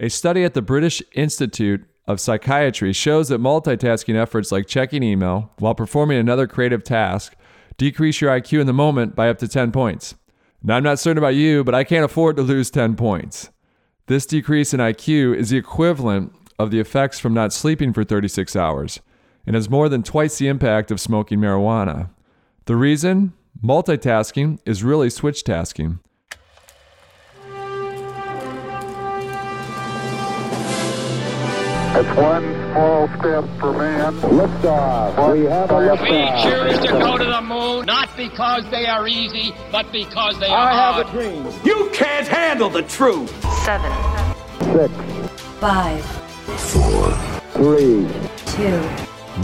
A study at the British Institute of Psychiatry shows that multitasking efforts like checking email while performing another creative task decrease your IQ in the moment by up to 10 points. Now, I'm not certain about you, but I can't afford to lose 10 points. This decrease in IQ is the equivalent of the effects from not sleeping for 36 hours and has more than twice the impact of smoking marijuana. The reason? Multitasking is really switch tasking. It's one small step for man. Liftoff. We have a giant We choose to go to the moon not because they are easy, but because they are I have hard. a dream. You can't handle the truth. seven, Six, five, three, two,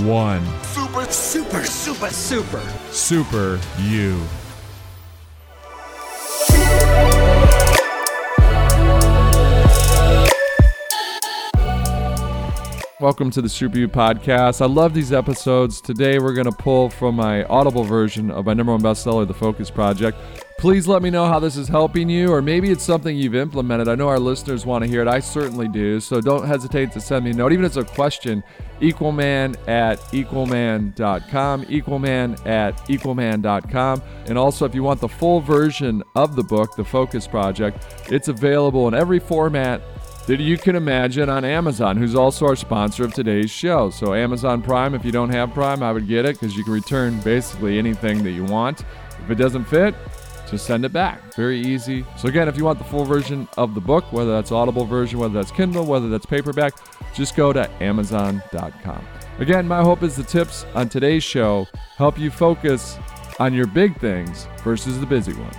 One. Super, super, super, super. Super you. Welcome to the Super You podcast. I love these episodes. Today we're going to pull from my Audible version of my number one bestseller, The Focus Project. Please let me know how this is helping you, or maybe it's something you've implemented. I know our listeners want to hear it. I certainly do. So don't hesitate to send me a note, even if it's a question. Equalman at equalman.com, equalman at equalman.com. And also, if you want the full version of the book, The Focus Project, it's available in every format that you can imagine on Amazon, who's also our sponsor of today's show. So, Amazon Prime, if you don't have Prime, I would get it because you can return basically anything that you want. If it doesn't fit, just send it back. Very easy. So, again, if you want the full version of the book, whether that's Audible version, whether that's Kindle, whether that's paperback, just go to Amazon.com. Again, my hope is the tips on today's show help you focus on your big things versus the busy ones.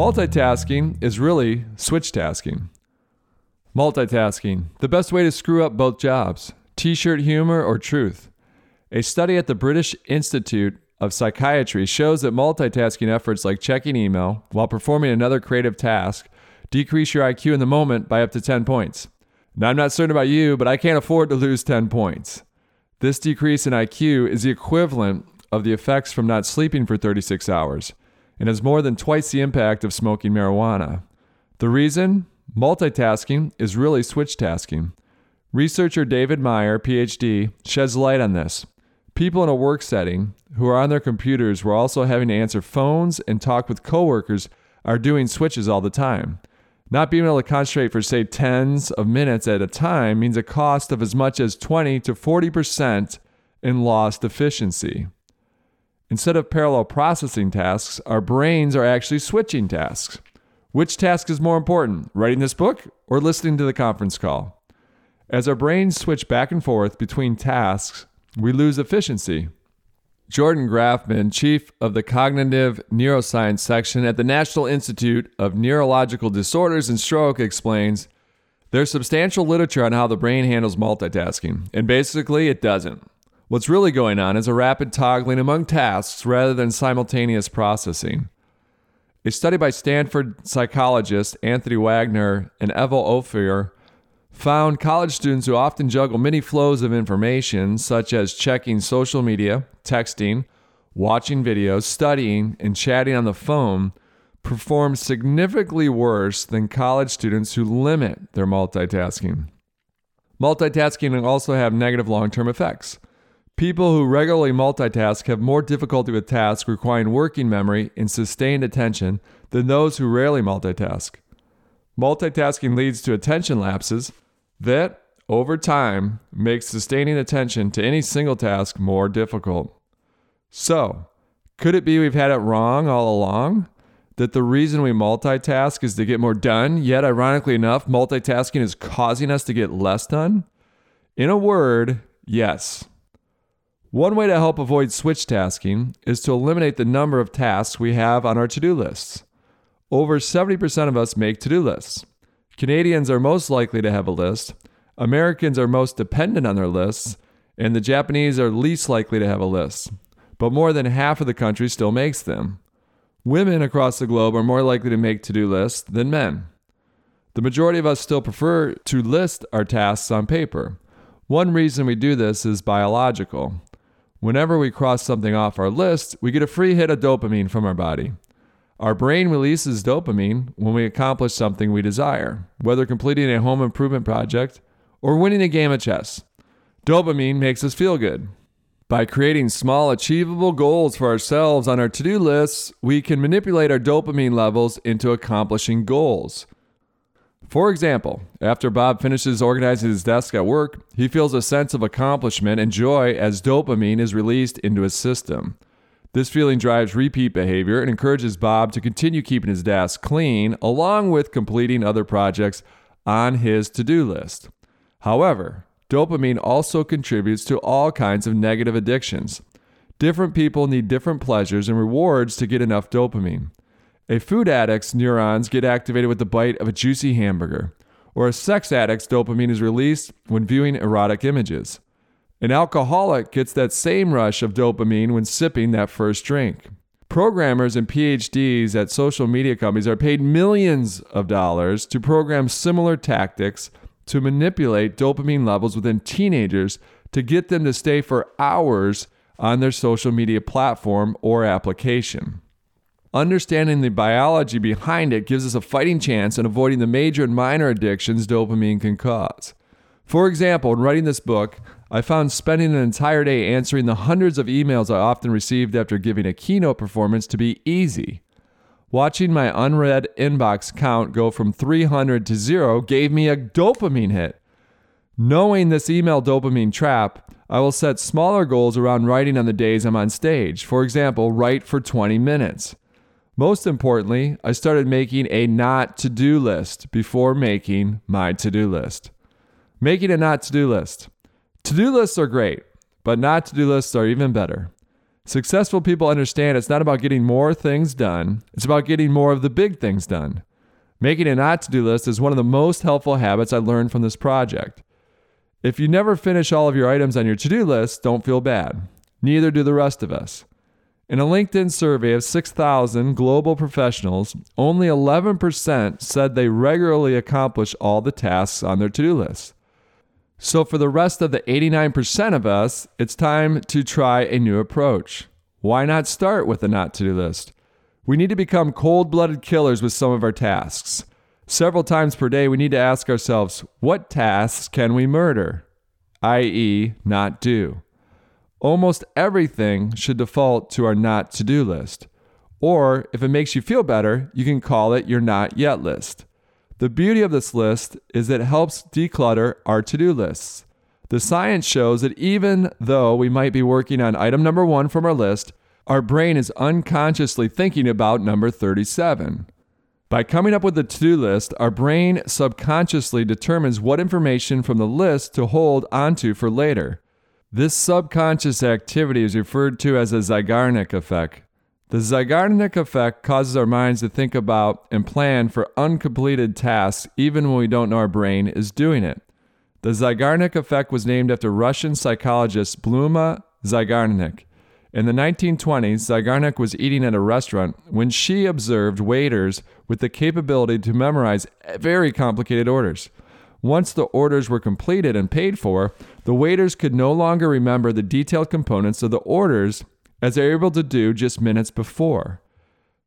Multitasking is really switch tasking. Multitasking, the best way to screw up both jobs t shirt humor or truth. A study at the British Institute of Psychiatry shows that multitasking efforts like checking email while performing another creative task decrease your IQ in the moment by up to 10 points. Now, I'm not certain about you, but I can't afford to lose 10 points. This decrease in IQ is the equivalent of the effects from not sleeping for 36 hours and has more than twice the impact of smoking marijuana. The reason? Multitasking is really switch tasking. Researcher David Meyer, PhD, sheds light on this. People in a work setting who are on their computers were also having to answer phones and talk with coworkers are doing switches all the time. Not being able to concentrate for, say, tens of minutes at a time means a cost of as much as 20 to 40% in lost efficiency. Instead of parallel processing tasks, our brains are actually switching tasks. Which task is more important, writing this book or listening to the conference call? As our brains switch back and forth between tasks, we lose efficiency. Jordan Grafman, chief of the cognitive neuroscience section at the National Institute of Neurological Disorders and Stroke, explains there's substantial literature on how the brain handles multitasking, and basically it doesn't. What's really going on is a rapid toggling among tasks rather than simultaneous processing. A study by Stanford psychologists Anthony Wagner and Evo Ophir found college students who often juggle many flows of information, such as checking social media, texting, watching videos, studying, and chatting on the phone, perform significantly worse than college students who limit their multitasking. Multitasking can also have negative long term effects. People who regularly multitask have more difficulty with tasks requiring working memory and sustained attention than those who rarely multitask. Multitasking leads to attention lapses that, over time, make sustaining attention to any single task more difficult. So, could it be we've had it wrong all along? That the reason we multitask is to get more done, yet, ironically enough, multitasking is causing us to get less done? In a word, yes. One way to help avoid switch tasking is to eliminate the number of tasks we have on our to do lists. Over 70% of us make to do lists. Canadians are most likely to have a list, Americans are most dependent on their lists, and the Japanese are least likely to have a list. But more than half of the country still makes them. Women across the globe are more likely to make to do lists than men. The majority of us still prefer to list our tasks on paper. One reason we do this is biological. Whenever we cross something off our list, we get a free hit of dopamine from our body. Our brain releases dopamine when we accomplish something we desire, whether completing a home improvement project or winning a game of chess. Dopamine makes us feel good. By creating small, achievable goals for ourselves on our to do lists, we can manipulate our dopamine levels into accomplishing goals. For example, after Bob finishes organizing his desk at work, he feels a sense of accomplishment and joy as dopamine is released into his system. This feeling drives repeat behavior and encourages Bob to continue keeping his desk clean, along with completing other projects on his to do list. However, dopamine also contributes to all kinds of negative addictions. Different people need different pleasures and rewards to get enough dopamine. A food addict's neurons get activated with the bite of a juicy hamburger, or a sex addict's dopamine is released when viewing erotic images. An alcoholic gets that same rush of dopamine when sipping that first drink. Programmers and PhDs at social media companies are paid millions of dollars to program similar tactics to manipulate dopamine levels within teenagers to get them to stay for hours on their social media platform or application. Understanding the biology behind it gives us a fighting chance in avoiding the major and minor addictions dopamine can cause. For example, in writing this book, I found spending an entire day answering the hundreds of emails I often received after giving a keynote performance to be easy. Watching my unread inbox count go from 300 to zero gave me a dopamine hit. Knowing this email dopamine trap, I will set smaller goals around writing on the days I'm on stage. For example, write for 20 minutes. Most importantly, I started making a not to do list before making my to do list. Making a not to do list. To do lists are great, but not to do lists are even better. Successful people understand it's not about getting more things done, it's about getting more of the big things done. Making a not to do list is one of the most helpful habits I learned from this project. If you never finish all of your items on your to do list, don't feel bad. Neither do the rest of us. In a LinkedIn survey of 6,000 global professionals, only 11% said they regularly accomplish all the tasks on their to do list. So, for the rest of the 89% of us, it's time to try a new approach. Why not start with a not to do list? We need to become cold blooded killers with some of our tasks. Several times per day, we need to ask ourselves, what tasks can we murder? i.e., not do. Almost everything should default to our not to do list. Or, if it makes you feel better, you can call it your not yet list. The beauty of this list is it helps declutter our to do lists. The science shows that even though we might be working on item number one from our list, our brain is unconsciously thinking about number 37. By coming up with a to do list, our brain subconsciously determines what information from the list to hold onto for later. This subconscious activity is referred to as a Zeigarnik effect. The Zeigarnik effect causes our minds to think about and plan for uncompleted tasks even when we don't know our brain is doing it. The Zeigarnik effect was named after Russian psychologist Bluma Zeigarnik. In the 1920s, Zeigarnik was eating at a restaurant when she observed waiters with the capability to memorize very complicated orders. Once the orders were completed and paid for, the waiters could no longer remember the detailed components of the orders as they were able to do just minutes before.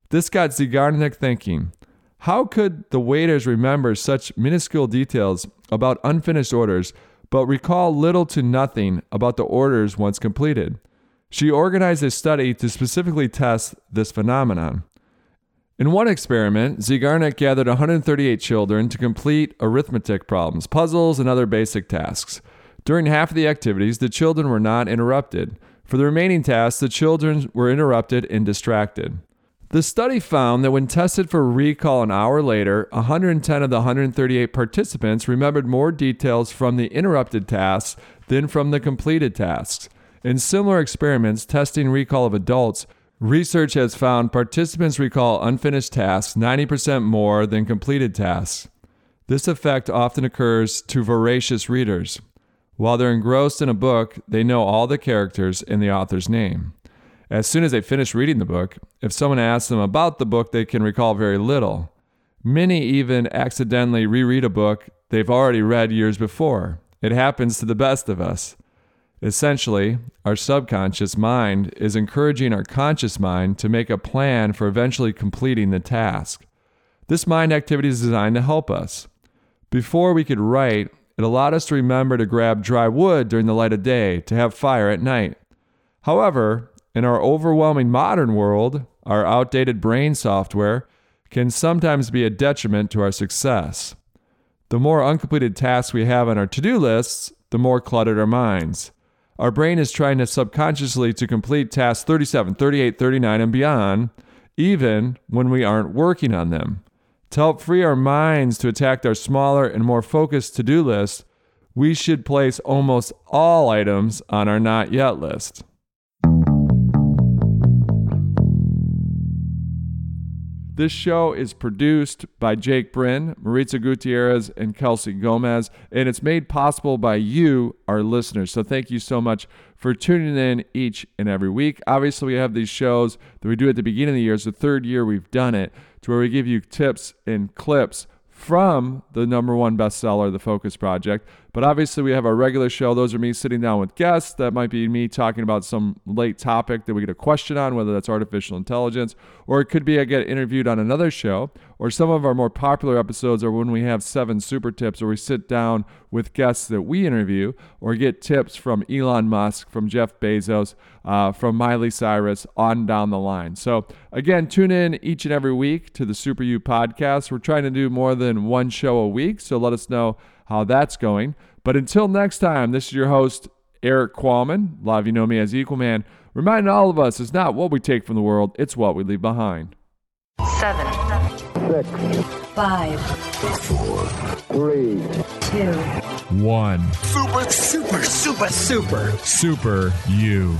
This got Zeigarnik thinking how could the waiters remember such minuscule details about unfinished orders, but recall little to nothing about the orders once completed? She organized a study to specifically test this phenomenon. In one experiment, Zeigarnik gathered 138 children to complete arithmetic problems, puzzles, and other basic tasks. During half of the activities, the children were not interrupted. For the remaining tasks, the children were interrupted and distracted. The study found that when tested for recall an hour later, 110 of the 138 participants remembered more details from the interrupted tasks than from the completed tasks. In similar experiments testing recall of adults, research has found participants recall unfinished tasks 90% more than completed tasks. This effect often occurs to voracious readers. While they're engrossed in a book, they know all the characters and the author's name. As soon as they finish reading the book, if someone asks them about the book, they can recall very little. Many even accidentally reread a book they've already read years before. It happens to the best of us. Essentially, our subconscious mind is encouraging our conscious mind to make a plan for eventually completing the task. This mind activity is designed to help us. Before we could write, it allowed us to remember to grab dry wood during the light of day to have fire at night. However, in our overwhelming modern world, our outdated brain software can sometimes be a detriment to our success. The more uncompleted tasks we have on our to do lists, the more cluttered our minds. Our brain is trying to subconsciously to complete tasks 37, 38, 39, and beyond, even when we aren't working on them. To help free our minds to attack our smaller and more focused to do list, we should place almost all items on our not yet list. This show is produced by Jake Bryn, Maritza Gutierrez, and Kelsey Gomez, and it's made possible by you, our listeners. So thank you so much for tuning in each and every week. Obviously, we have these shows that we do at the beginning of the year. It's the third year we've done it, to where we give you tips and clips from the number one bestseller, The Focus Project. But obviously, we have our regular show. Those are me sitting down with guests. That might be me talking about some late topic that we get a question on, whether that's artificial intelligence, or it could be I get interviewed on another show. Or some of our more popular episodes are when we have seven super tips, or we sit down with guests that we interview, or get tips from Elon Musk, from Jeff Bezos, uh, from Miley Cyrus, on down the line. So, again, tune in each and every week to the Super You podcast. We're trying to do more than one show a week, so let us know how that's going. But until next time, this is your host, Erik Qualman. A lot of you know me as Equal Man. Reminding all of us, it's not what we take from the world, it's what we leave behind. Seven, Six, five, three, two, One. Super, super, super, super. Super you.